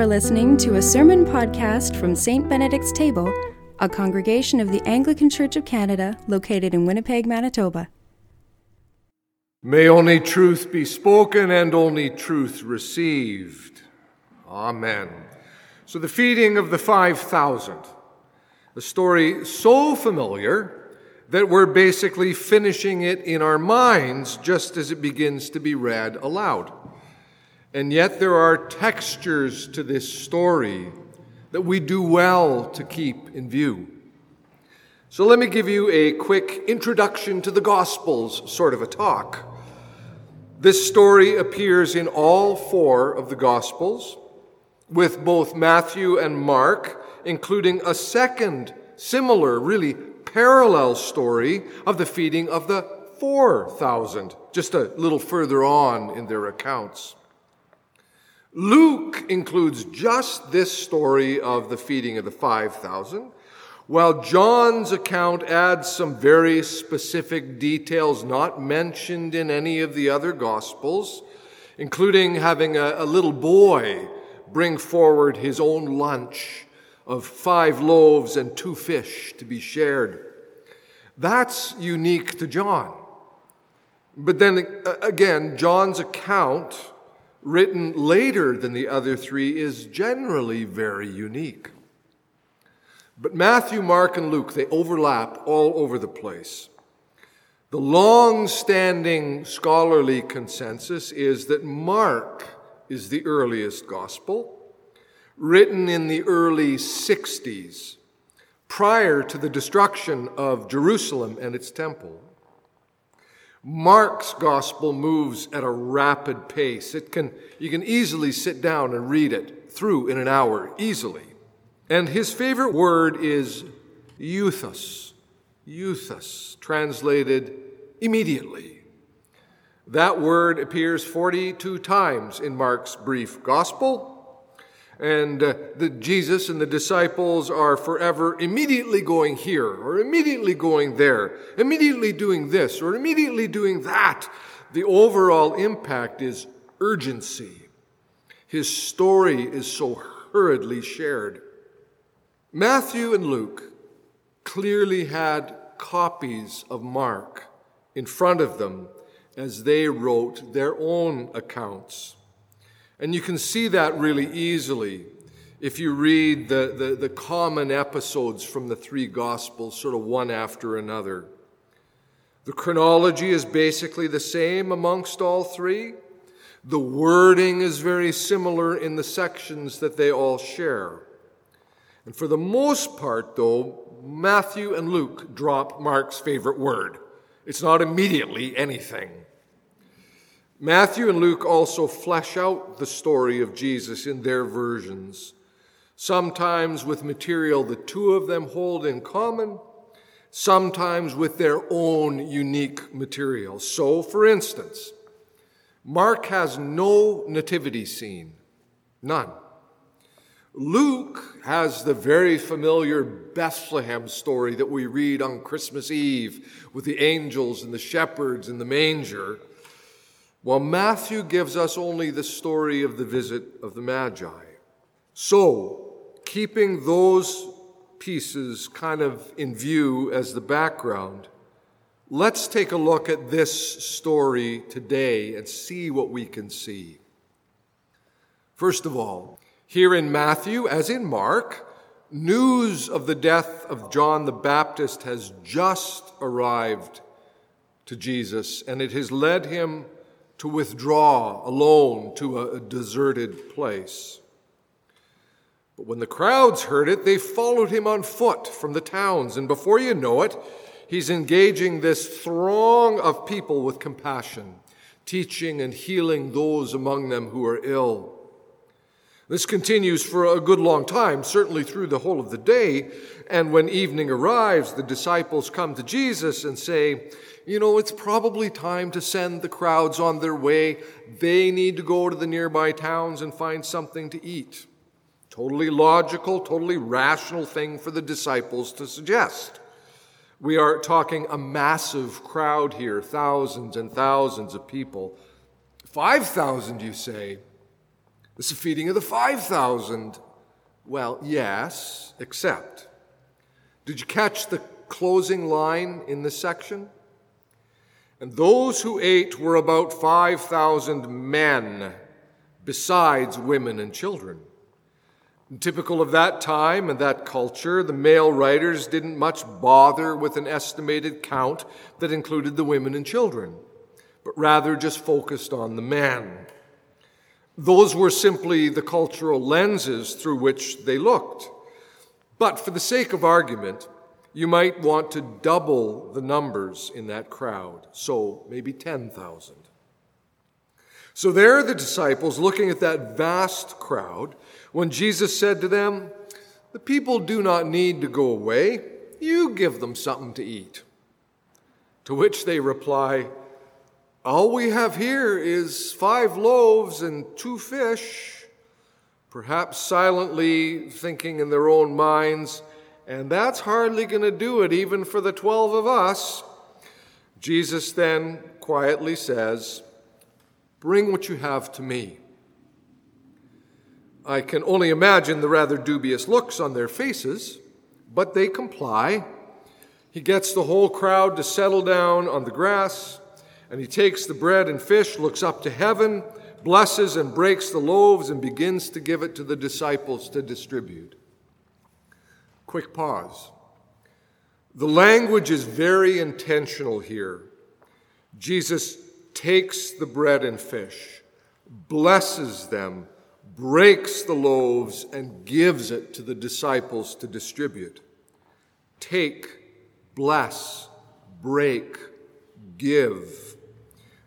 are listening to a sermon podcast from St. Benedict's Table, a congregation of the Anglican Church of Canada located in Winnipeg, Manitoba. May only truth be spoken and only truth received. Amen. So, the feeding of the 5,000, a story so familiar that we're basically finishing it in our minds just as it begins to be read aloud. And yet, there are textures to this story that we do well to keep in view. So, let me give you a quick introduction to the Gospels sort of a talk. This story appears in all four of the Gospels, with both Matthew and Mark, including a second similar, really parallel story of the feeding of the 4,000, just a little further on in their accounts. Luke includes just this story of the feeding of the 5,000, while John's account adds some very specific details not mentioned in any of the other Gospels, including having a, a little boy bring forward his own lunch of five loaves and two fish to be shared. That's unique to John. But then again, John's account written later than the other three, is generally very unique. But Matthew, Mark, and Luke, they overlap all over the place. The long standing scholarly consensus is that Mark is the earliest gospel, written in the early 60s, prior to the destruction of Jerusalem and its temple. Mark's gospel moves at a rapid pace. It can, you can easily sit down and read it through in an hour, easily. And his favorite word is euthus, euthus, translated immediately. That word appears 42 times in Mark's brief gospel and uh, the Jesus and the disciples are forever immediately going here or immediately going there, immediately doing this or immediately doing that. The overall impact is urgency. His story is so hurriedly shared. Matthew and Luke clearly had copies of Mark in front of them as they wrote their own accounts. And you can see that really easily if you read the, the, the, common episodes from the three Gospels, sort of one after another. The chronology is basically the same amongst all three. The wording is very similar in the sections that they all share. And for the most part, though, Matthew and Luke drop Mark's favorite word. It's not immediately anything. Matthew and Luke also flesh out the story of Jesus in their versions, sometimes with material the two of them hold in common, sometimes with their own unique material. So, for instance, Mark has no nativity scene, none. Luke has the very familiar Bethlehem story that we read on Christmas Eve with the angels and the shepherds in the manger. While Matthew gives us only the story of the visit of the Magi. So, keeping those pieces kind of in view as the background, let's take a look at this story today and see what we can see. First of all, here in Matthew, as in Mark, news of the death of John the Baptist has just arrived to Jesus, and it has led him to withdraw alone to a deserted place. But when the crowds heard it, they followed him on foot from the towns, and before you know it, he's engaging this throng of people with compassion, teaching and healing those among them who are ill. This continues for a good long time, certainly through the whole of the day. And when evening arrives, the disciples come to Jesus and say, you know, it's probably time to send the crowds on their way. They need to go to the nearby towns and find something to eat. Totally logical, totally rational thing for the disciples to suggest. We are talking a massive crowd here, thousands and thousands of people. 5,000, you say? It's a feeding of the 5,000. Well, yes, except. Did you catch the closing line in this section? And those who ate were about 5,000 men, besides women and children. Typical of that time and that culture, the male writers didn't much bother with an estimated count that included the women and children, but rather just focused on the men. Those were simply the cultural lenses through which they looked. But for the sake of argument, you might want to double the numbers in that crowd, so maybe 10,000. So there are the disciples looking at that vast crowd when Jesus said to them, The people do not need to go away, you give them something to eat. To which they reply, all we have here is five loaves and two fish, perhaps silently thinking in their own minds, and that's hardly going to do it even for the 12 of us. Jesus then quietly says, Bring what you have to me. I can only imagine the rather dubious looks on their faces, but they comply. He gets the whole crowd to settle down on the grass and he takes the bread and fish, looks up to heaven, blesses and breaks the loaves, and begins to give it to the disciples to distribute. Quick pause. The language is very intentional here. Jesus takes the bread and fish, blesses them, breaks the loaves, and gives it to the disciples to distribute. Take, bless, break, give.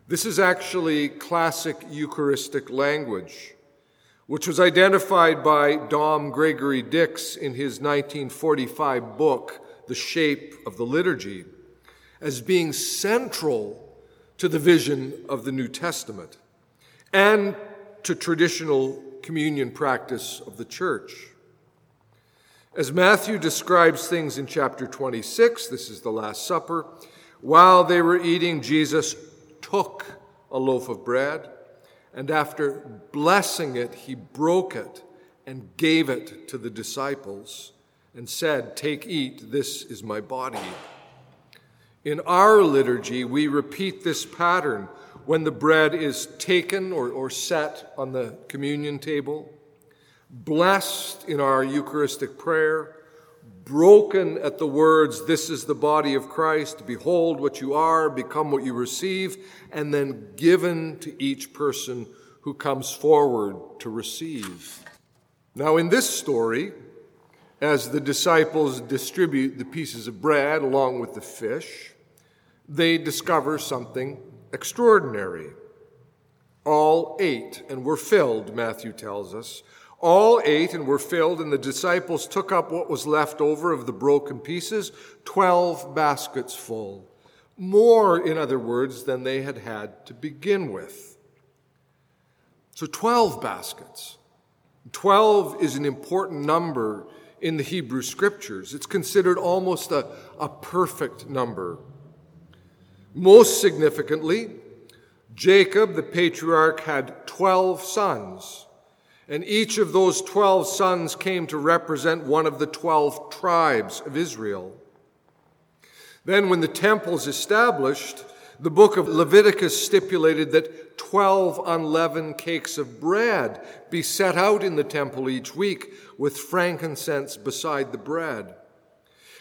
This is actually classic Eucharistic language, which was identified by Dom Gregory Dix in his 1945 book, The Shape of the Liturgy, as being central to the vision of the New Testament and to traditional communion practice of the church. As Matthew describes things in chapter 26, this is the Last Supper, while they were eating, Jesus took a loaf of bread, and after blessing it, he broke it and gave it to the disciples and said, Take, eat, this is my body. In our liturgy, we repeat this pattern when the bread is taken or, or set on the communion table, blessed in our Eucharistic prayer, broken at the words, This is the body of Christ, behold what you are, become what you receive, and then given to each person who comes forward to receive. Now, in this story, as the disciples distribute the pieces of bread along with the fish, they discover something extraordinary. All ate and were filled, Matthew tells us, all ate and were filled, and the disciples took up what was left over of the broken pieces, 12 baskets full. More, in other words, than they had had to begin with. So 12 baskets. 12 is an important number in the Hebrew scriptures. It's considered almost a, a perfect number. Most significantly, Jacob, the patriarch, had 12 sons. And each of those 12 sons came to represent one of the 12 tribes of Israel. Then, when the temple is established, the book of Leviticus stipulated that 12 unleavened cakes of bread be set out in the temple each week with frankincense beside the bread.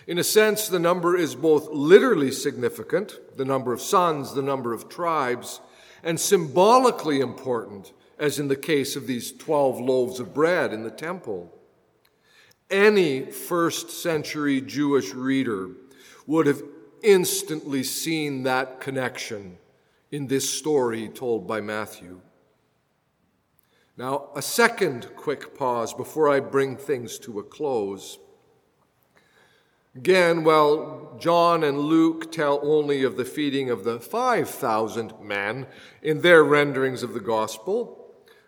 In a sense, the number is both literally significant, the number of sons, the number of tribes, and symbolically important as in the case of these 12 loaves of bread in the temple. Any first century Jewish reader would have instantly seen that connection in this story told by Matthew. Now, a second quick pause before I bring things to a close. Again, while John and Luke tell only of the feeding of the 5,000 men in their renderings of the gospel,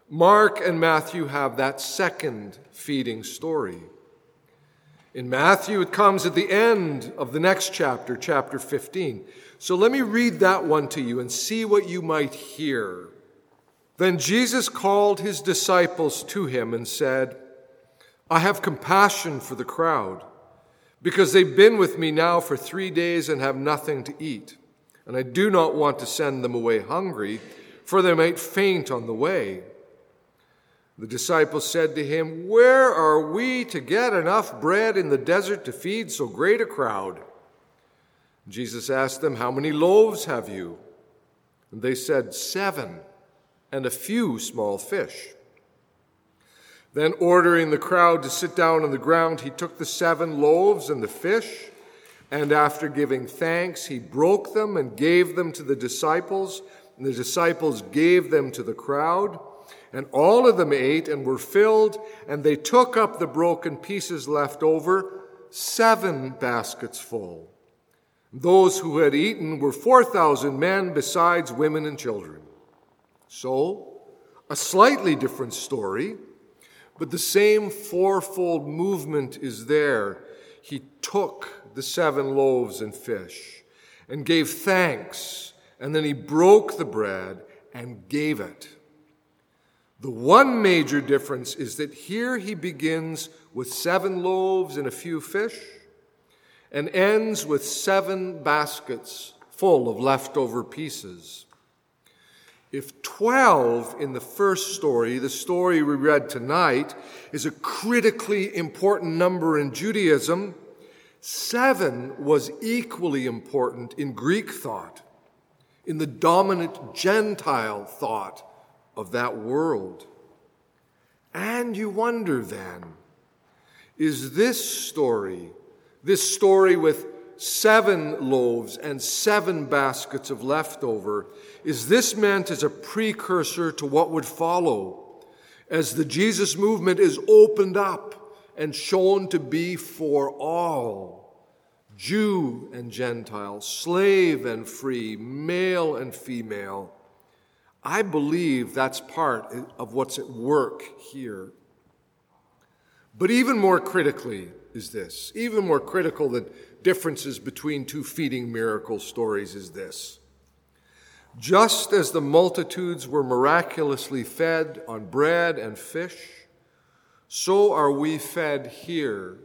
Mark and Matthew have that second feeding story. In Matthew, it comes at the end of the next chapter, chapter 15. So let me read that one to you and see what you might hear. Then Jesus called his disciples to him and said, I have compassion for the crowd, because they've been with me now for three days and have nothing to eat. And I do not want to send them away hungry, for they might faint on the way. The disciples said to him, Where are we to get enough bread in the desert to feed so great a crowd? Jesus asked them, How many loaves have you? And they said, Seven, and a few small fish. Then, ordering the crowd to sit down on the ground, he took the seven loaves and the fish, and after giving thanks, he broke them and gave them to the disciples, and the disciples gave them to the crowd. And all of them ate and were filled, and they took up the broken pieces left over, seven baskets full. Those who had eaten were 4,000 men, besides women and children. So, a slightly different story, but the same fourfold movement is there. He took the seven loaves and fish and gave thanks, and then he broke the bread and gave it. The one major difference is that here he begins with seven loaves and a few fish and ends with seven baskets full of leftover pieces. If 12 in the first story, the story we read tonight, is a critically important number in Judaism, seven was equally important in Greek thought, in the dominant Gentile thought of that world. And you wonder then, is this story this story with seven loaves and seven baskets of leftover, is this meant as a precursor to what would follow as the Jesus movement is opened up and shown to be for all Jew and Gentile, slave and free, male and female. I believe that's part of what's at work here. But even more critically, is this. Even more critical than differences between two feeding miracle stories is this. Just as the multitudes were miraculously fed on bread and fish, so are we fed here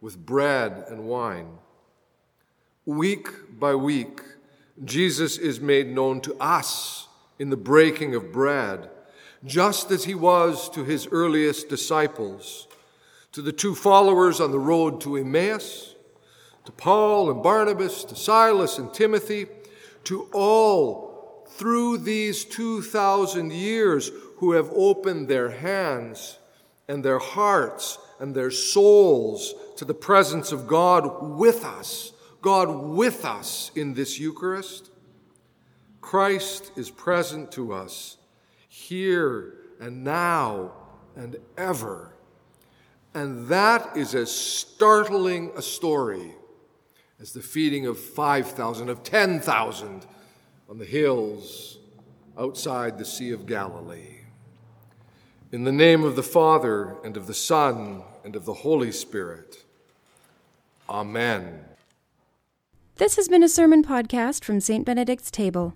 with bread and wine. Week by week, Jesus is made known to us in the breaking of bread, just as he was to his earliest disciples to the two followers on the road to Emmaus, to Paul and Barnabas, to Silas and Timothy, to all through these 2,000 years who have opened their hands and their hearts and their souls to the presence of God with us, God with us in this Eucharist. Christ is present to us here and now and ever. And that is as startling a story as the feeding of 5,000, of 10,000 on the hills outside the Sea of Galilee. In the name of the Father, and of the Son, and of the Holy Spirit. Amen. This has been a sermon podcast from St. Benedict's Table.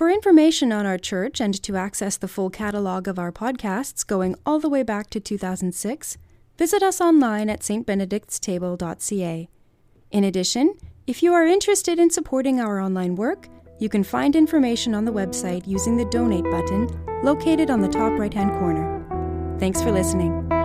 For information on our church and to access the full catalog of our podcasts going all the way back to 2006, visit us online at stbenedictstable.ca. In addition, if you are interested in supporting our online work, you can find information on the website using the donate button located on the top right hand corner. Thanks for listening.